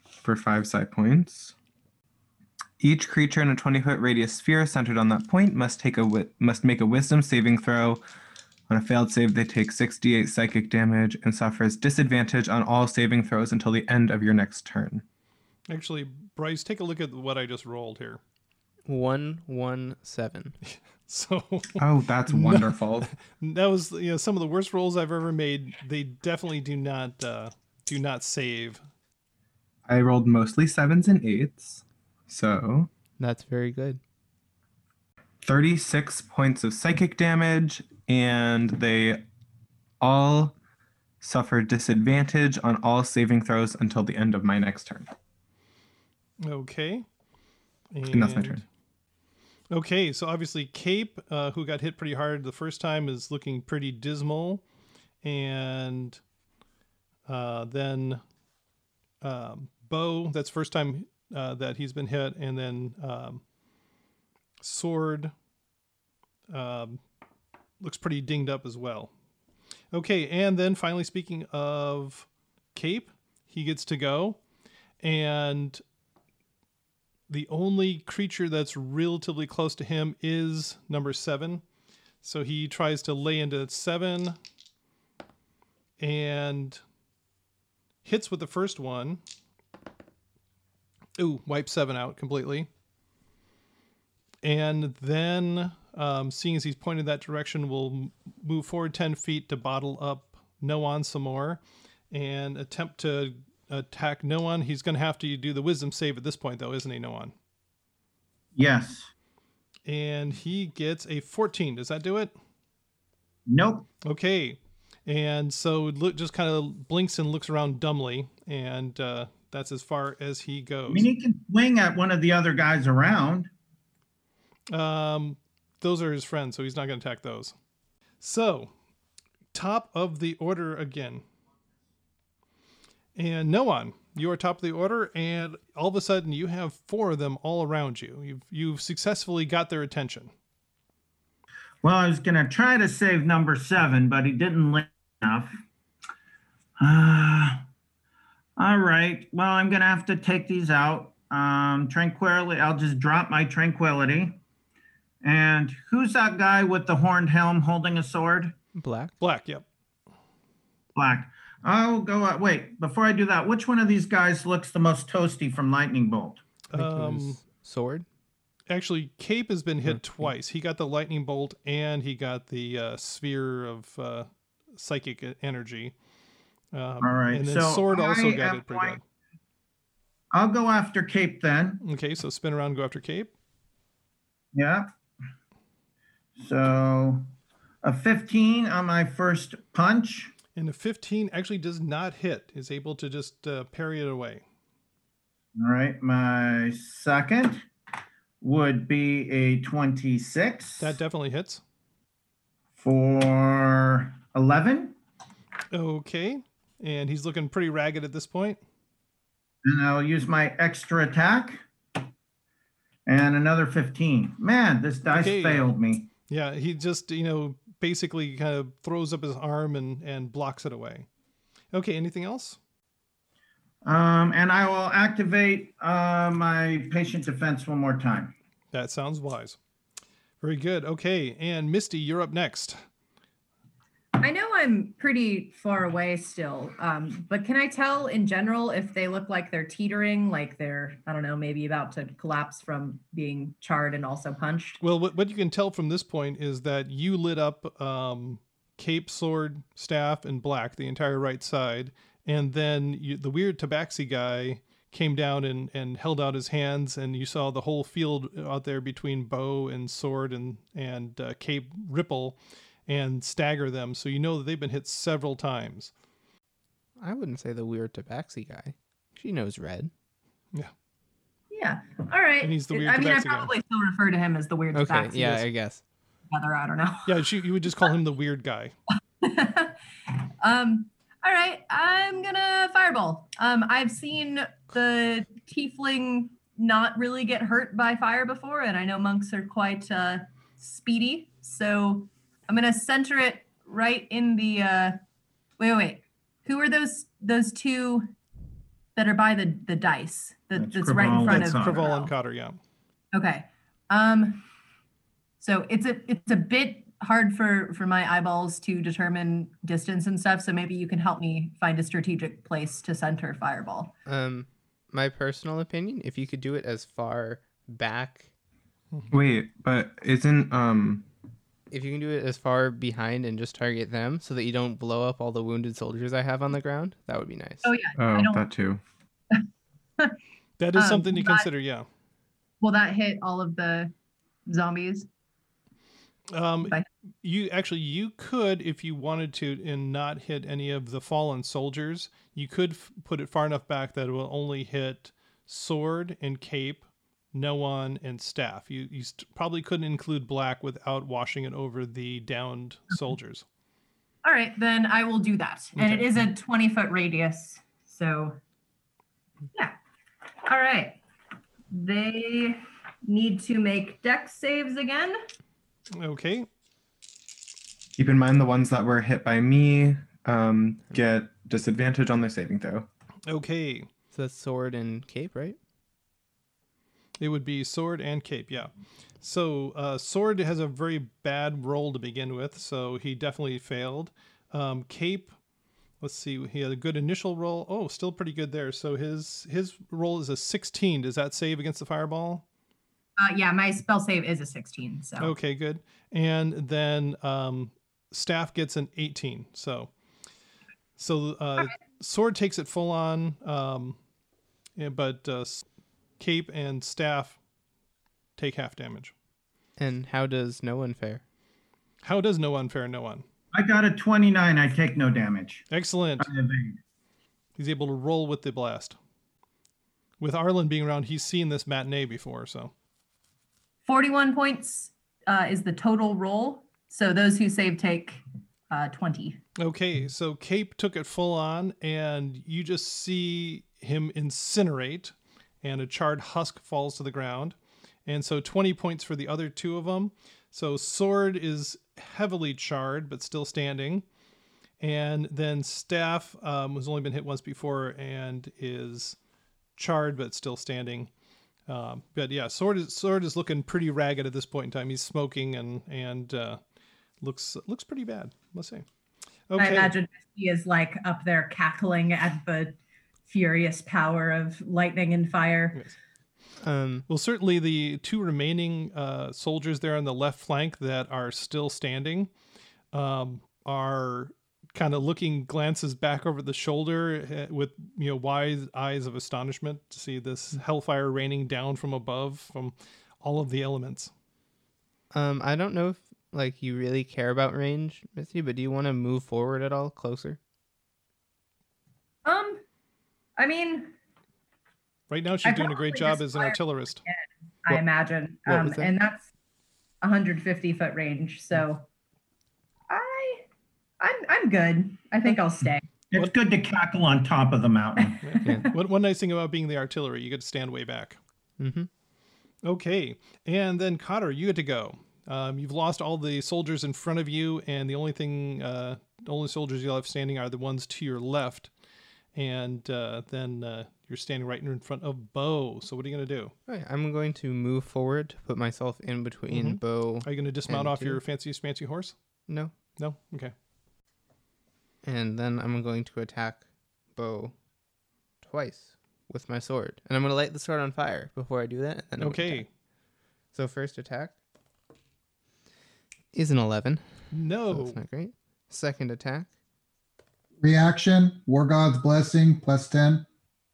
for 5 psi points. Each creature in a 20 foot radius sphere centered on that point must take a wi- must make a wisdom saving throw. On a failed save, they take 68 psychic damage and suffers disadvantage on all saving throws until the end of your next turn. Actually, Bryce, take a look at what I just rolled here. One one seven. So Oh, that's wonderful. that was you know some of the worst rolls I've ever made. They definitely do not uh, do not save. I rolled mostly sevens and eights. So That's very good. 36 points of psychic damage, and they all suffer disadvantage on all saving throws until the end of my next turn. Okay. And that's my turn. Okay, so obviously Cape, uh, who got hit pretty hard the first time, is looking pretty dismal, and uh, then um, Bo, that's first time uh, that he's been hit, and then um, Sword um, looks pretty dinged up as well. Okay, and then finally, speaking of Cape, he gets to go, and the only creature that's relatively close to him is number seven. So he tries to lay into seven and hits with the first one. Ooh, wipe seven out completely. And then, um, seeing as he's pointed that direction, we'll move forward 10 feet to bottle up Noan some more and attempt to attack Noan. He's going to have to do the wisdom save at this point, though, isn't he, Noan? Yes. And he gets a 14. Does that do it? Nope. Okay. And so look, just kind of blinks and looks around dumbly, and uh, that's as far as he goes. I mean, he can swing at one of the other guys around. Um, those are his friends, so he's not going to attack those. So, top of the order again. And Noan, you are top of the order, and all of a sudden you have four of them all around you. You've you've successfully got their attention. Well, I was gonna try to save number seven, but he didn't live enough. Uh, all right. Well, I'm gonna have to take these out. Um, tranquility. I'll just drop my tranquility. And who's that guy with the horned helm holding a sword? Black. Black, yep. Black. I'll go. Uh, wait, before I do that, which one of these guys looks the most toasty from lightning bolt? I think it Um, sword. actually, Cape has been hit Okay. twice. He got the lightning bolt and he got the uh, sphere of uh, psychic energy. Um, All right, and then so Sword also I got it pretty good. I'll go after Cape then. Okay, so spin around, and go after Cape. Yeah. So a 15 on my first punch. And the 15 actually does not hit. Is able to just uh, parry it away. All right. My second would be a 26 That definitely hits. for 11. Okay, and he's looking pretty ragged at this point. And I'll use my extra attack. And another 15. Man, this dice Okay. failed me. Yeah, he just you know basically kind of throws up his arm and and blocks it away. Okay, anything else? Um, and I will activate uh, my patient defense one more time. That sounds wise. Very good. Okay, and Misty, you're up next. I'm pretty far away still, um, but can I tell in general if they look like they're teetering, like they're, I don't know, maybe about to collapse from being charred and also punched? Well, what, what you can tell from this point is that you lit up um, cape, sword, staff, and black, the entire right side, and then you, the weird tabaxi guy came down and, and held out his hands, and you saw the whole field out there between bow and sword and and uh, cape ripple and stagger them. So you know that they've been hit several times. I wouldn't say the weird tabaxi guy. She knows red. Yeah. Yeah. All right. And he's the weird I mean, I tabaxi guy. probably still refer to him as the weird Okay, tabaxi yeah, I guess. together. I don't know. Yeah, she, you would just call him the weird guy. um, all right, I'm gonna fireball. Um, I've seen the tiefling not really get hurt by fire before, and I know monks are quite uh, speedy. So I'm gonna center it right in the. Uh, wait, wait, wait. Who are those? Those two that are by the the dice. That, That's that's right in front and of Cotter. Craval and Cotter, yeah. Okay. Um so it's a it's a bit hard for for my eyeballs to determine distance and stuff, so maybe you can help me find a strategic place to center fireball. Um, my personal opinion, if you could do it as far back, Wait, but isn't um if you can do it as far behind and just target them, so that you don't blow up all the wounded soldiers I have on the ground, that would be nice. Oh yeah. oh I don't that too. That is Um, something to but- consider, yeah. Will that hit all of the zombies? Um, Bye. you actually you could if you wanted to and not hit any of the fallen soldiers. You could f- put it far enough back that it will only hit sword and cape, Noan and staff. You you st- probably couldn't include black without washing it over the downed soldiers. All right, then I will do that. And it Okay. is a 20 foot radius. So yeah. All right. They need to make dex saves again. Okay. Keep in mind the ones that were hit by me um, get disadvantage on their saving throw. Okay. So that's sword and cape, right? It would be sword and cape, yeah. So uh, sword has a very bad roll to begin with, so he definitely failed. Um, cape, let's see, he had a good initial roll. Oh, still pretty good there. So his his roll is a 16. Does that save against the fireball? Uh, yeah, my spell save is a 16. So Okay, good. And then um, staff gets an 18. So so uh, sword takes it full on, um, yeah, but uh, cape and staff take half damage. And how does Noan fare? How does Noan fare Noan? I got a 29. I take no damage. Excellent. He's able to roll with the blast. With Arlen being around, he's seen this matinee before, so 41 points uh, is the total roll. So those who save take uh, 20. Okay, so Cape took it full on, and you just see him incinerate, and a charred husk falls to the ground. And so 20 points for the other two of them. So Sword is heavily charred, but still standing. And then Staff um, has only been hit once before and is charred, but still standing. Um, but yeah, Sword is, Sword is looking pretty ragged at this point in time. He's smoking and, and uh, looks looks pretty bad, let's say. I imagine he is like up there cackling at the furious power of lightning and fire. Yes. Um, Well, certainly the two remaining uh, soldiers there on the left flank that are still standing um, are kind of looking glances back over the shoulder eh, with you know wide eyes of astonishment to see this hellfire raining down from above from all of the elements. um, I don't know if like you really care about range, Misty, but do you want to move forward at all closer? I mean, Right now, she's I'd doing a great job as an fire- artillerist. I What- imagine. Um, that? and that's 150 foot range. So I, I'm, I'm good. I think I'll stay. It's What- good to cackle on top of the mountain. Yeah. one, one nice thing about being the artillery, you get to stand way back. Mm-hmm. Okay, and then Cotter, you get to go. Um, you've lost all the soldiers in front of you, and the only thing, uh, the only soldiers you have standing are the ones to your left. And uh, then uh, you're standing right in front of Bo. So what are you gonna do? Right, I'm going to move forward to put myself in between Mhm. Bo. Are you gonna dismount off two. your fancy fancy horse? No, No. Okay. and then I'm going to attack Bo twice with my sword, and I'm going to light the sword on fire before I do that. Okay. So first attack is an 11. So No. that's not great. Second attack, Reaction, War God's Blessing, plus 10.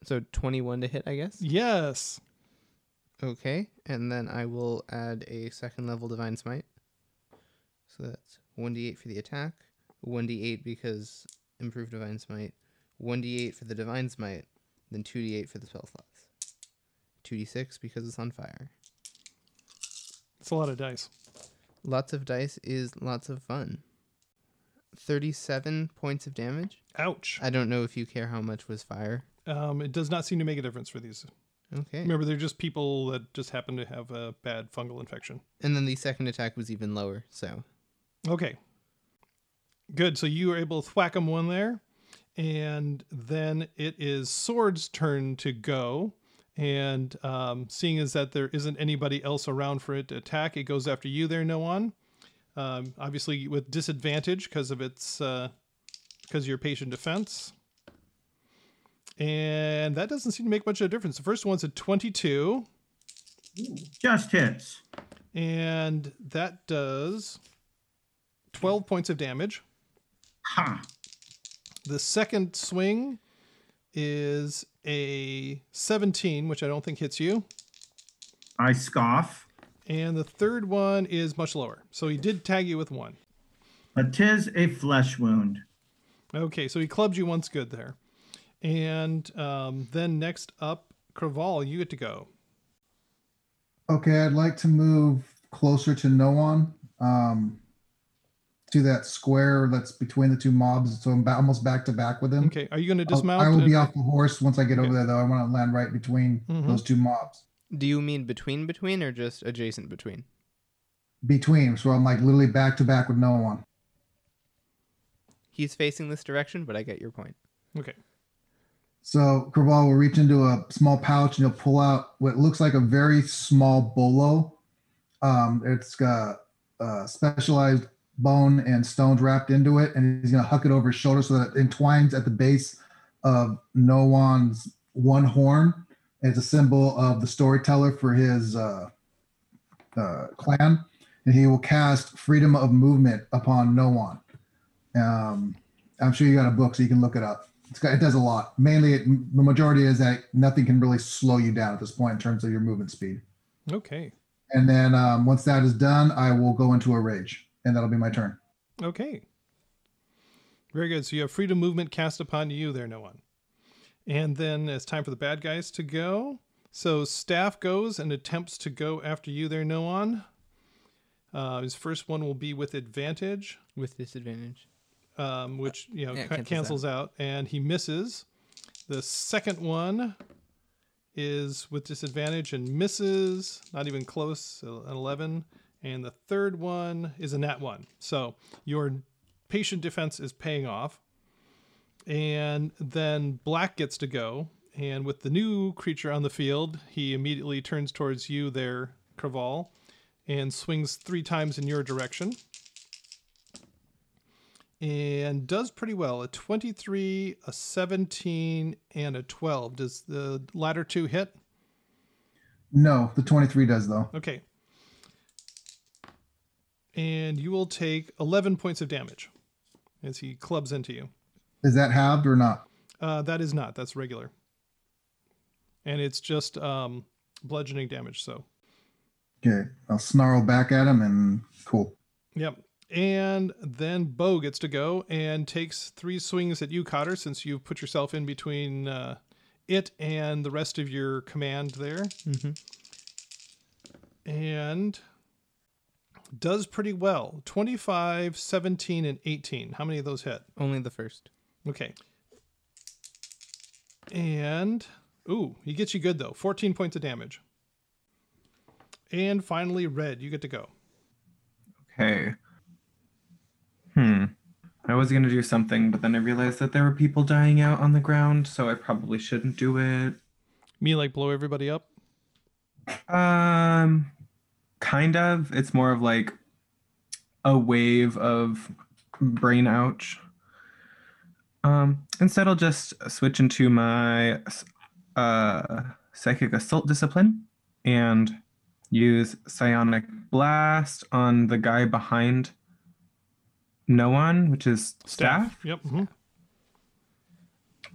so 21 to hit, I guess. Yes. Okay, and then I will add a second level divine smite. So that's 1d8 for the attack, 1d8 because improved divine smite, 1d8 for the divine smite, then 2d8 for the spell slots. 2d6 because it's on fire. It's a lot of dice. Lots of dice is lots of fun. 37 points of damage. Ouch. I don't know if you care how much was fire. Um, it does not seem to make a difference for these. Okay. Remember, they're just people that just happen to have a bad fungal infection. And then the second attack was even lower, so Okay. Good. So you were able to thwack him one there. And then it is Sword's turn to go. And um, seeing as that there isn't anybody else around for it to attack, it goes after you there, Noan. Um, obviously with disadvantage because of its uh, because of your patient defense. And that doesn't seem to make much of a difference. The first one's a 22, Just hits. and that does 12 points of damage. Ha. The second swing is a 17, which I don't think hits you. I scoff. And the third one is much lower. So he did tag you with one. But tis a flesh wound. Okay, so he clubbed you once good there. And um, then next up, Craval, you get to go. Okay, I'd like to move closer to Noan. Um, to that square that's between the two mobs, so I'm ba- almost back to back with him. Okay, are you going to I'll- dismount? I will be off the horse once I get Okay. over there, though. I want to land right between Mhm. those two mobs. Do you mean between between or just adjacent between? Between, so I'm like literally back to back with Noan. He's facing this direction, but I get your point. Okay. So Craval will reach into a small pouch and he'll pull out what looks like a very small bolo. Um, it's got uh, specialized bone and stones wrapped into it, and he's gonna huck it over his shoulder so that it entwines at the base of Noan's one horn. It's a symbol of the storyteller for his uh, uh, clan, and he will cast freedom of movement upon Noan. Um, I'm sure you got a book so you can look it up. It's got, it does a lot. Mainly, it, the majority is that nothing can really slow you down at this point in terms of your movement speed. Okay. And then um, once that is done, I will go into a rage, and that'll be my turn. Okay. Very good. So you have freedom movement cast upon you there, Noan. And then it's time for the bad guys to go. So staff goes and attempts to go after you there, Noan. Uh, his first one will be with advantage, with disadvantage. um, which you know Yeah, ca- cancels cancels out, and he misses. The second one is with disadvantage and misses, not even close, an 11. And the third one is a nat one. So your patient defense is paying off. And then Black gets to go. And with the new creature on the field, he immediately turns towards you there, Craval, and swings three times in your direction. And does pretty well. A 23, a 17, and a 12. Does the latter two hit? No, the 23 does though. Okay. And you will take 11 points of damage as he clubs into you. Is that halved or not? Uh, that is not. That's regular. And it's just um, bludgeoning damage. So, Okay, I'll snarl back at him and cool. yep. And then Bo gets to go and takes three swings at you, Cotter, since you've put yourself in between uh, it and the rest of your command there. Mm-hmm. And does pretty well 25, 17, and 18. How many of those hit? Only the first. Okay. And ooh, he gets you good though. 14 points of damage. And finally, red, you get to go. Okay. Hmm. I was gonna do something, but then I realized that there were people dying out on the ground, so I probably shouldn't do it. Me like blow everybody up. Um, kind of. It's more of like a wave of brain ouch. Um, instead, I'll just switch into my uh, psychic assault discipline and use psionic blast on the guy behind Noan, which is staff. Yep. mhm.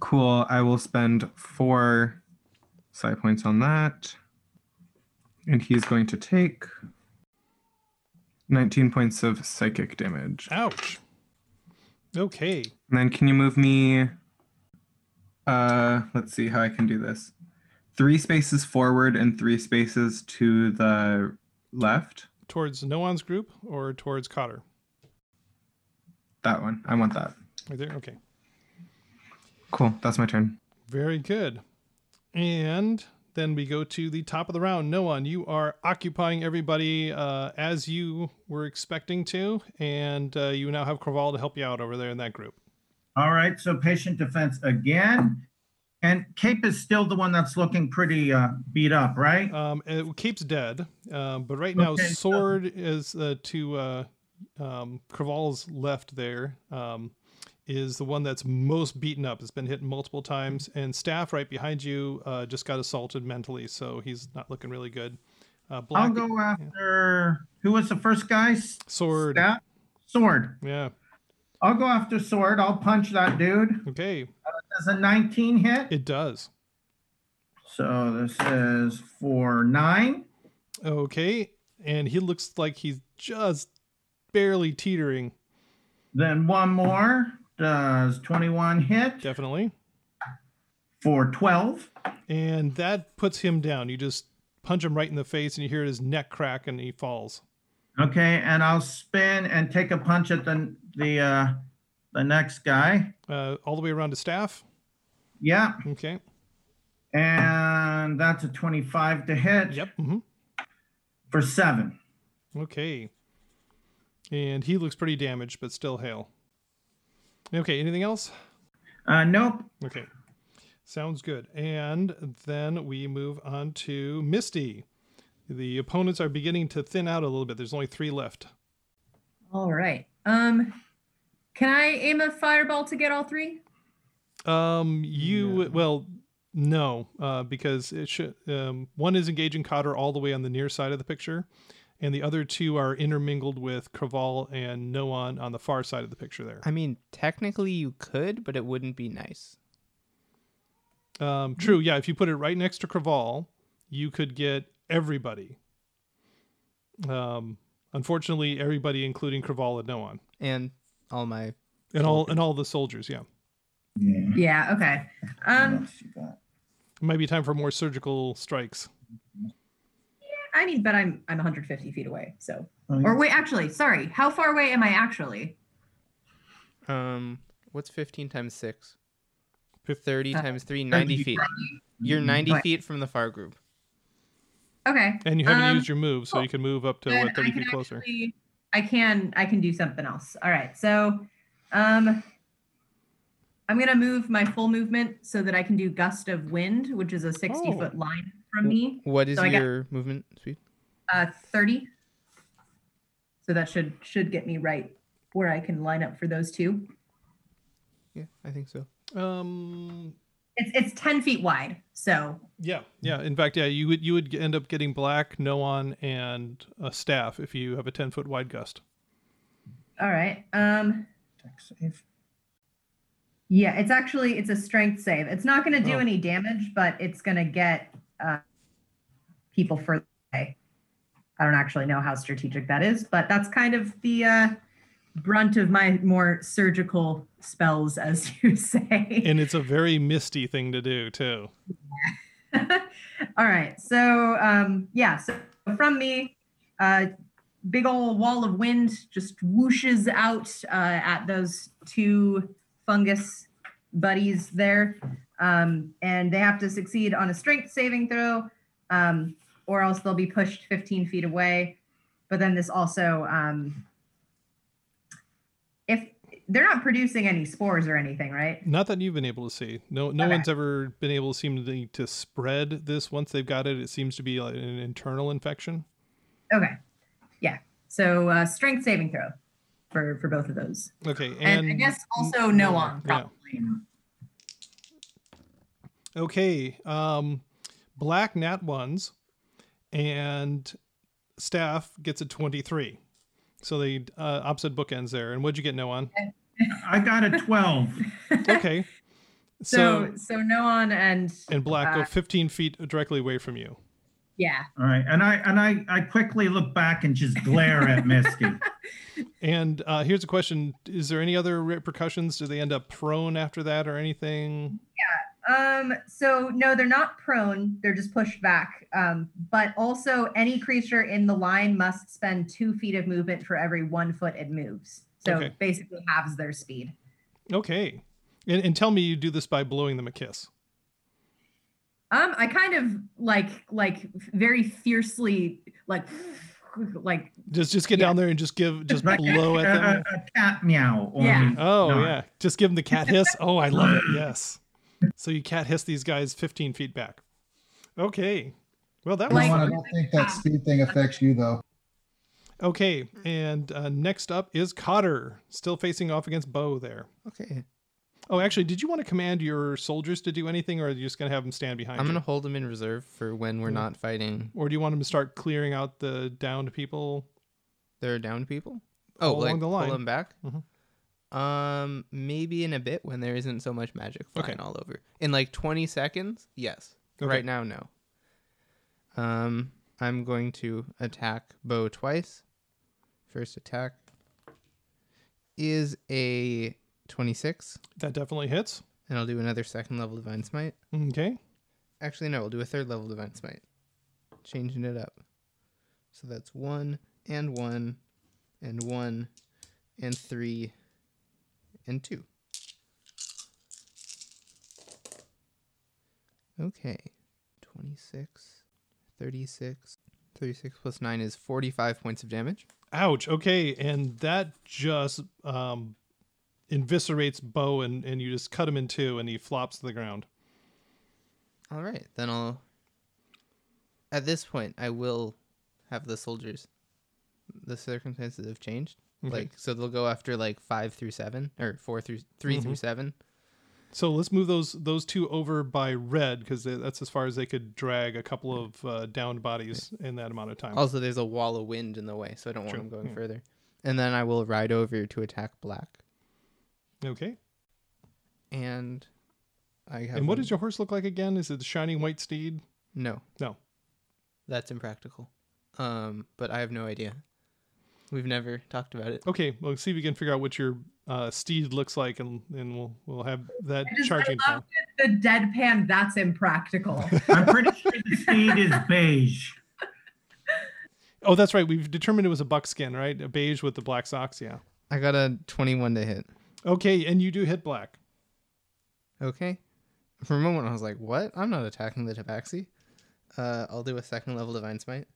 Cool. I will spend four psi points on that. And he's going to take 19 points of psychic damage. Ouch. Okay. And then can you move me? Uh, let's see how I can do this. Three spaces forward and three spaces to the left. Towards Noan's group or towards Cotter? That one. I want that. Right there. Okay. Cool. That's my turn. Very good. And then we go to the top of the round. Noan, you are occupying everybody uh, as you were expecting to, and uh, you now have Craval to help you out over there in that group. All right, so patient defense again. And Cape is still the one that's looking pretty uh, beat up, right? Um, uh, Cape's dead, um, but right now Okay, so- Sword is uh, to uh, um, Craval's left. There um, is the one that's most beaten up. It's been hit multiple times, and Staff right behind you uh, just got assaulted mentally, so he's not looking really good. Uh, Black I'll go after who was the first guy? Sword. Staff? Sword. Yeah. I'll go after Sword. I'll punch that dude. Okay. Uh, does a 19 hit? It does. So this is for nine. Okay. And he looks like he's just barely teetering. Then one more. Does 21 hit Definitely. for 12? And that puts him down. You just punch him right in the face and you hear his neck crack and he falls. Okay, and I'll spin and take a punch at the the uh, the next guy. Uh, all the way around to staff. Yeah, Okay. and that's a 25 to hit Yep. hmm for seven. Okay. And he looks pretty damaged, but still hale. Okay. Anything else? Uh, nope. Okay. Sounds good. And then we move on to Misty. The opponents are beginning to thin out a little bit. There's only three left. All right. Um, can I aim a fireball to get all three? Um, you well, no, uh, because it should. Um, one is engaging Cotter all the way on the near side of the picture, and the other two are intermingled with Craval and Noan on the far side of the picture. There. I mean, technically you could, but it wouldn't be nice. Um, true. Yeah. If you put it right next to Craval, you could get everybody. Um, unfortunately, everybody, including Craval and Noan, And all my and all and all the soldiers. Yeah. Yeah. Yeah. Okay. Um, It might be time for more surgical strikes. Yeah, I mean, but I'm I'm 150 feet away. So, Oh, or wait, actually, sorry. How far away am I actually? Um, what's 15 times 6? 30 Uh, times 3, 90 feet. You're 90 Right. feet from the far group. Okay. And you haven't Um, used your move, so you can move up to what 30 feet closer. actually- I can I can do something else. All right. So, um, I'm gonna move my full movement so that I can do gust of wind, which is a 60 Oh. foot line from me. What is So got- your movement speed? Uh, 30. So that should should get me right where I can line up for those two. Yeah, I think so. Um, It's it's 10 feet wide. So yeah, yeah. In fact, yeah, you would you would end up getting black, Noan, and a staff if you have a 10 foot wide gust. all right. Um. Dex save. Yeah, it's actually it's a strength save. It's not going to do Oh. any damage, but it's going to get uh, people further away. I don't actually know how strategic that is, but that's kind of the uh, brunt of my more surgical spells, as you say. And it's a very misty thing to do too. All right, so um, yeah, so from me, uh, big old wall of wind just whooshes out uh, at those two fungus buddies there, um, and they have to succeed on a strength saving throw, um, or else they'll be pushed 15 feet away. But then this also, um, they're not producing any spores or anything, right? Not that you've been able to see. No, no Okay. one's ever been able to seem to, to spread this. Once they've got it, it seems to be like an internal infection. Okay, yeah. So uh, strength saving throw for for both of those. Okay, And, and, I guess also no on yeah. probably. Okay, um, black nat ones, and staff gets a twenty-three. So the uh, opposite bookends there. And what'd you get, Noan? I got a 12. Okay, So so so Noan and and black go uh, fifteen feet directly away from you. yeah. All right. And I and I I quickly look back and just glare at Misty. And uh, here's a question: Is there any other repercussions? Do they end up prone after that, or anything? Um. So no, they're not prone. They're just pushed back. Um. But also, any creature in the line must spend two feet of movement for every one foot it moves. So Okay. basically halves their speed. Okay, and, and tell me you do this by blowing them a kiss. Um. I kind of like like very fiercely like like Just just get Yeah. down there and just give just blow at them. a, a cat meow. Only Yeah. Oh not. yeah, just give them the cat hiss. Oh, I love it. Yes. So you cat hiss these guys 15 feet back. Okay. Well, that was Like- I don't think that speed thing affects you though. Okay, and uh, next up is Cotter, still facing off against Bo there. Okay. Oh, actually, did you want to command your soldiers to do anything, or are you just gonna have them stand behind I'm going to hold them in reserve for when we're Yeah. not fighting. Or do you want them to start clearing out the downed people? There are down people? Oh, All like along the line. pull them back? Mhm. Um, maybe in a bit when there isn't so much magic Okay. flying all over. In like 20 seconds, yes. Okay. Right now, no. Um, I'm going to attack Bo twice. First attack is a 26, That definitely hits. and I'll do another second level Divine Smite. Okay. Actually, no, we'll do a third level Divine Smite. Changing it up. So that's one and one and one and three and two. Okay. 26, 36. 36 plus 9 is 45 points of damage. Ouch. Okay, and that just um, eviscerates Bo, and, and you just cut him in two, and he flops to the ground. All right, then I'll. At this point, I will have the soldiers. The circumstances have changed. Okay. Like, so they'll go after like five through seven, or four through 3 through Mhm. seven. So let's move those those two over by red because that's as far as they could drag a couple of uh, downed bodies in that amount of time. Also, there's a wall of wind in the way, so I don't True, want them going yeah. further. And then I will ride over to attack black. Okay. And I have. And what does your horse look like again? Is it the shining white steed? No. No. That's impractical. Um, but I have no idea. We've never talked about it. Okay, well, see if we can figure out what your uh, steed looks like, and and we'll we'll have that I just- I charging love time. the deadpan. That's impractical. I'm pretty sure the steed is beige. Oh, that's right. We've determined it was a buckskin, right? A beige with the black socks. Yeah. I got a 21 to hit. Okay, and you do hit black. Okay. For a moment, I was like, what? I'm not attacking the tabaxi. Uh, I'll do a second level divine smite.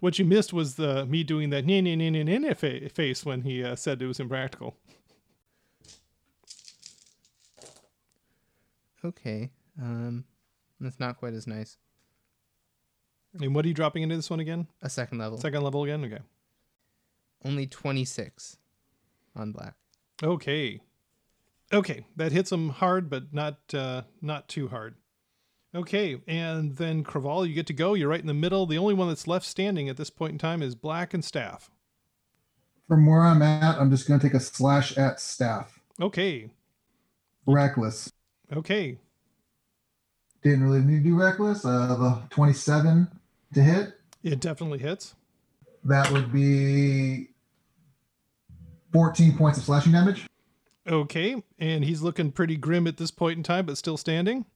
What you missed was the me doing that nee nee nee nee nee fa- face when he uh, said it was impractical. Okay. Um, that's not quite as nice. And what are you dropping into this one again? A second level. Second level again. Okay. Only 26 on black. Okay. Okay, that hits him hard, but not uh, not too hard. Okay, and then Craval, you get to go. You're right in the middle. The only one that's left standing at this point in time is Black and Staff. From where I'm at, I'm just going to take a slash at staff. Okay, Reckless. okay. Didn't really need to do reckless. Uh, the 27 to hit. It definitely hits. That would be 14 points of slashing damage. Okay, and he's looking pretty grim at this point in time, but still standing.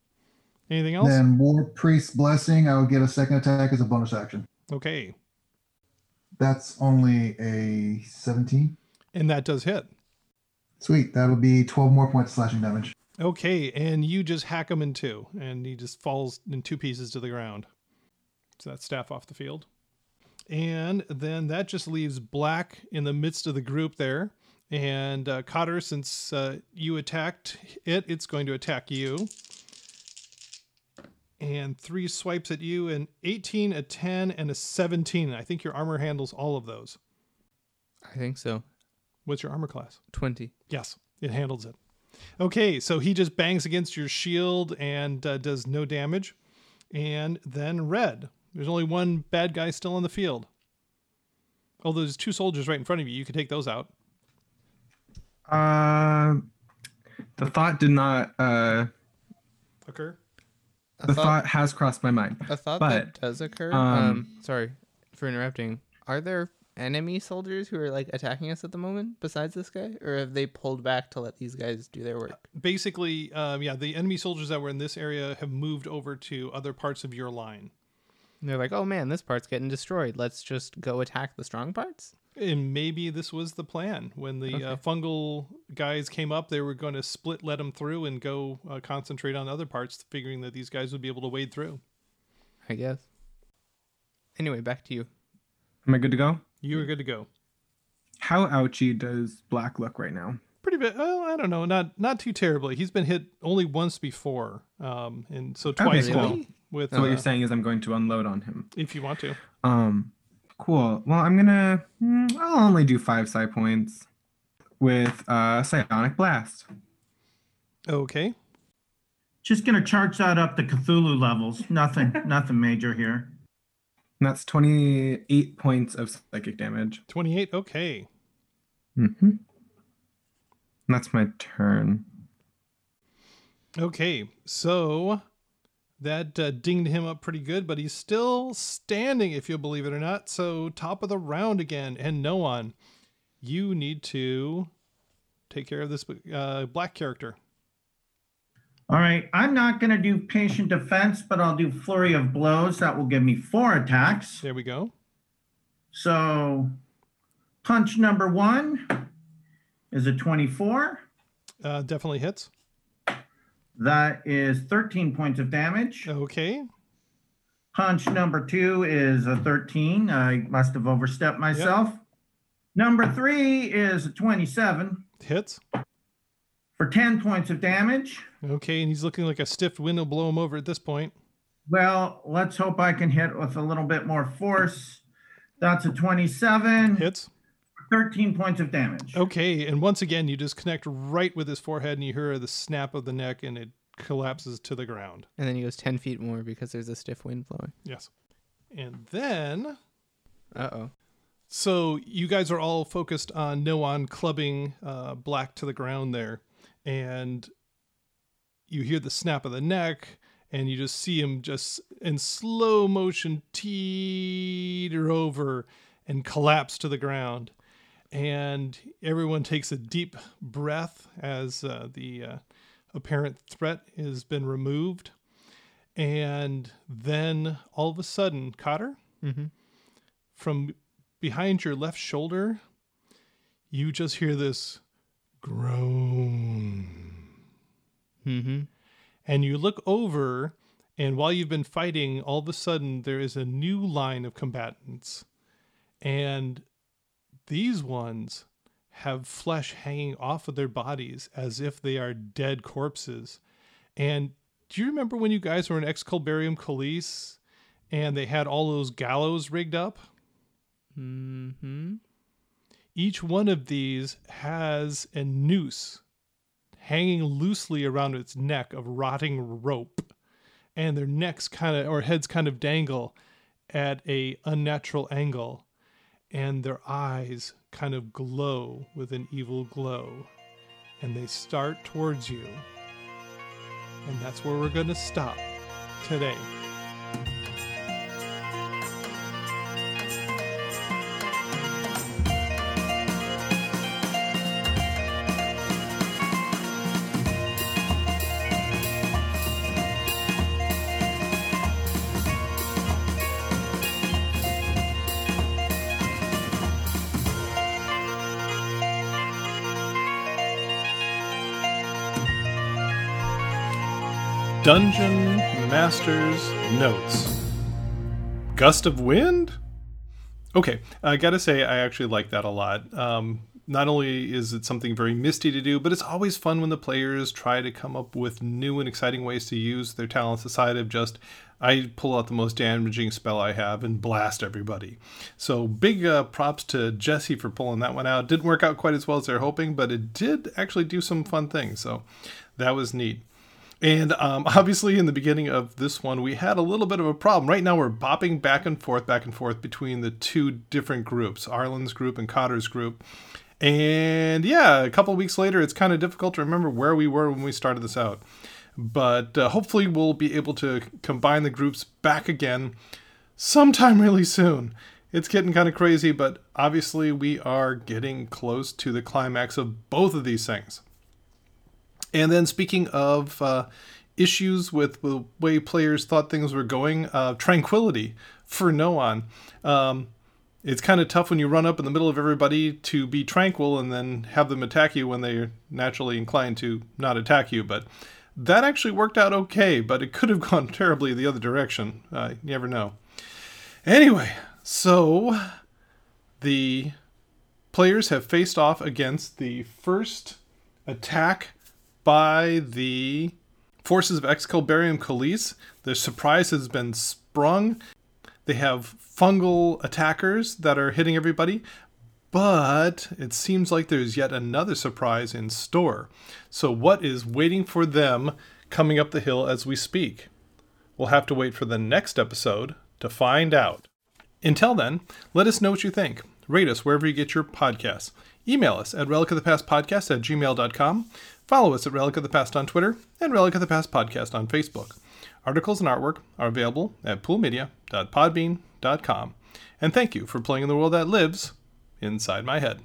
Anything else? Then War Priest Blessing, I would get a second attack as a bonus action. Okay, That's only a 17. and that does hit. Sweet. That'll be 12 more points of slashing damage. Okay, and you just hack him in two, and he just falls in two pieces to the ground. So that's staff off the field. And then that just leaves Black in the midst of the group there. And uh, Cotter, since uh, you attacked it, it's going to attack you. And three swipes at you, an 18, a 10, and a 17. I think your armor handles all of those. I think so. What's your armor class? 20. Yes, it handles it. Okay, so he just bangs against your shield and uh, does no damage. And then red. There's only one bad guy still on the field. Oh, there's two soldiers right in front of you. You could take those out. Uh, the thought did not. Uh, Occur. A the thought, thought has crossed my mind. a thought but, that does occur. um, Um, sorry for interrupting. Are there enemy soldiers who are like attacking us at the moment besides this guy, or have they pulled back to let these guys do their work? Basically, um, yeah, the enemy soldiers that were in this area have moved over to other parts of your line. And they're like, oh man, this part's getting destroyed. Let's just go attack the strong parts. And maybe this was the plan. When the uh, fungal guys came up, they were going to split, let them through, and go uh, concentrate on other parts, figuring that these guys would be able to wade through. I guess. Anyway, back to you. Am I good to go? You are good to go. How ouchy does Black look right now? Pretty bit. Well, I don't know. Not not too terribly. He's been hit only once before, um, and so twice really? now. With So what uh, you're saying is I'm going to unload on him. if you want to. Um, cool. Well, I'm gonna. mm, I'll only do five psi points with uh psionic blast. Okay. Just gonna charge that up to Cthulhu levels. Nothing, nothing major here. And that's 28 points of psychic damage. Twenty eight. Okay. Mm-hmm. And that's my turn. Okay. So that uh, dinged him up pretty good, but he's still standing, if you'll believe it or not. So top of the round again, and Noan. You need to take care of this uh, black character. All right, I'm not gonna do patient defense, but I'll do flurry of blows. That will give me four attacks. There we go. So, punch number one is a 24. Uh, definitely hits. That is 13 points of damage. Okay. Punch number two is a 13. I must have overstepped myself. Number three is a 27 Hits. for 10 points of damage. Okay, and he's looking like a stiff wind will blow him over at this point. Well, let's hope I can hit with a little bit more force. That's a 27, Hits. 13 points of damage. Okay, and once again, you just connect right with his forehead, and you hear the snap of the neck, and it collapses to the ground. And then he goes 10 feet more because there's a stiff wind blowing. Yes. And then, Uh oh. so you guys are all focused on Noan clubbing uh, Black to the ground there, and you hear the snap of the neck, and you just see him just in slow motion teeter over and collapse to the ground. And everyone takes a deep breath as uh, the uh, apparent threat has been removed. And then all of a sudden, Cotter, Mm-hmm. from behind your left shoulder, you just hear this groan. Mm-hmm. And you look over, and while you've been fighting, all of a sudden there is a new line of combatants. And these ones have flesh hanging off of their bodies as if they are dead corpses. And do you remember when you guys were in Excalibarium Colise and they had all those gallows rigged up? Mm-hmm. Each one of these has a noose hanging loosely around its neck of rotting rope, and their necks kind of or heads kind of dangle at a unnatural angle, and their eyes kind of glow with an evil glow, and they start towards you. And that's where we're going to stop today. Dungeon Master's Notes. Gust of Wind? Okay, I gotta say, I actually like that a lot. Um, not only is it something very misty to do, but it's always fun when the players try to come up with new and exciting ways to use their talents aside of just, I pull out the most damaging spell I have and blast everybody. So big uh, props to Jesse for pulling that one out. Didn't work out quite as well as they're hoping, but it did actually do some fun things. So that was neat. And um, obviously, in the beginning of this one, we had a little bit of a problem. Right now, we're bopping back and forth, back and forth between the two different groups, Arlen's group and Cotter's group. And yeah, a couple weeks later, it's kind of difficult to remember where we were when we started this out. But uh, hopefully, we'll be able to combine the groups back again sometime really soon. It's getting kind of crazy, but obviously, we are getting close to the climax of both of these things. And then speaking of uh, issues with the way players thought things were going, uh, tranquility for Noan. Um, it's kind of tough when you run up in the middle of everybody to be tranquil and then have them attack you when they're naturally inclined to not attack you. But that actually worked out okay, but it could have gone terribly the other direction. Uh, you never know. Anyway, so the players have faced off against the first attack by the forces of Excalibarium Colise. The surprise has been sprung. They have fungal attackers that are hitting everybody, but it seems like there's yet another surprise in store. So, what is waiting for them coming up the hill as we speak? We'll have to wait for the next episode to find out. Until then, let us know what you think. Rate us wherever you get your podcasts. Email us at relicofthepastpodcast at gmail.com. Follow us at Relic of the Past on Twitter and Relic of the Past Podcast on Facebook. Articles and artwork are available at poolmedia.podbean.com. And thank you for playing in the world that lives inside my head.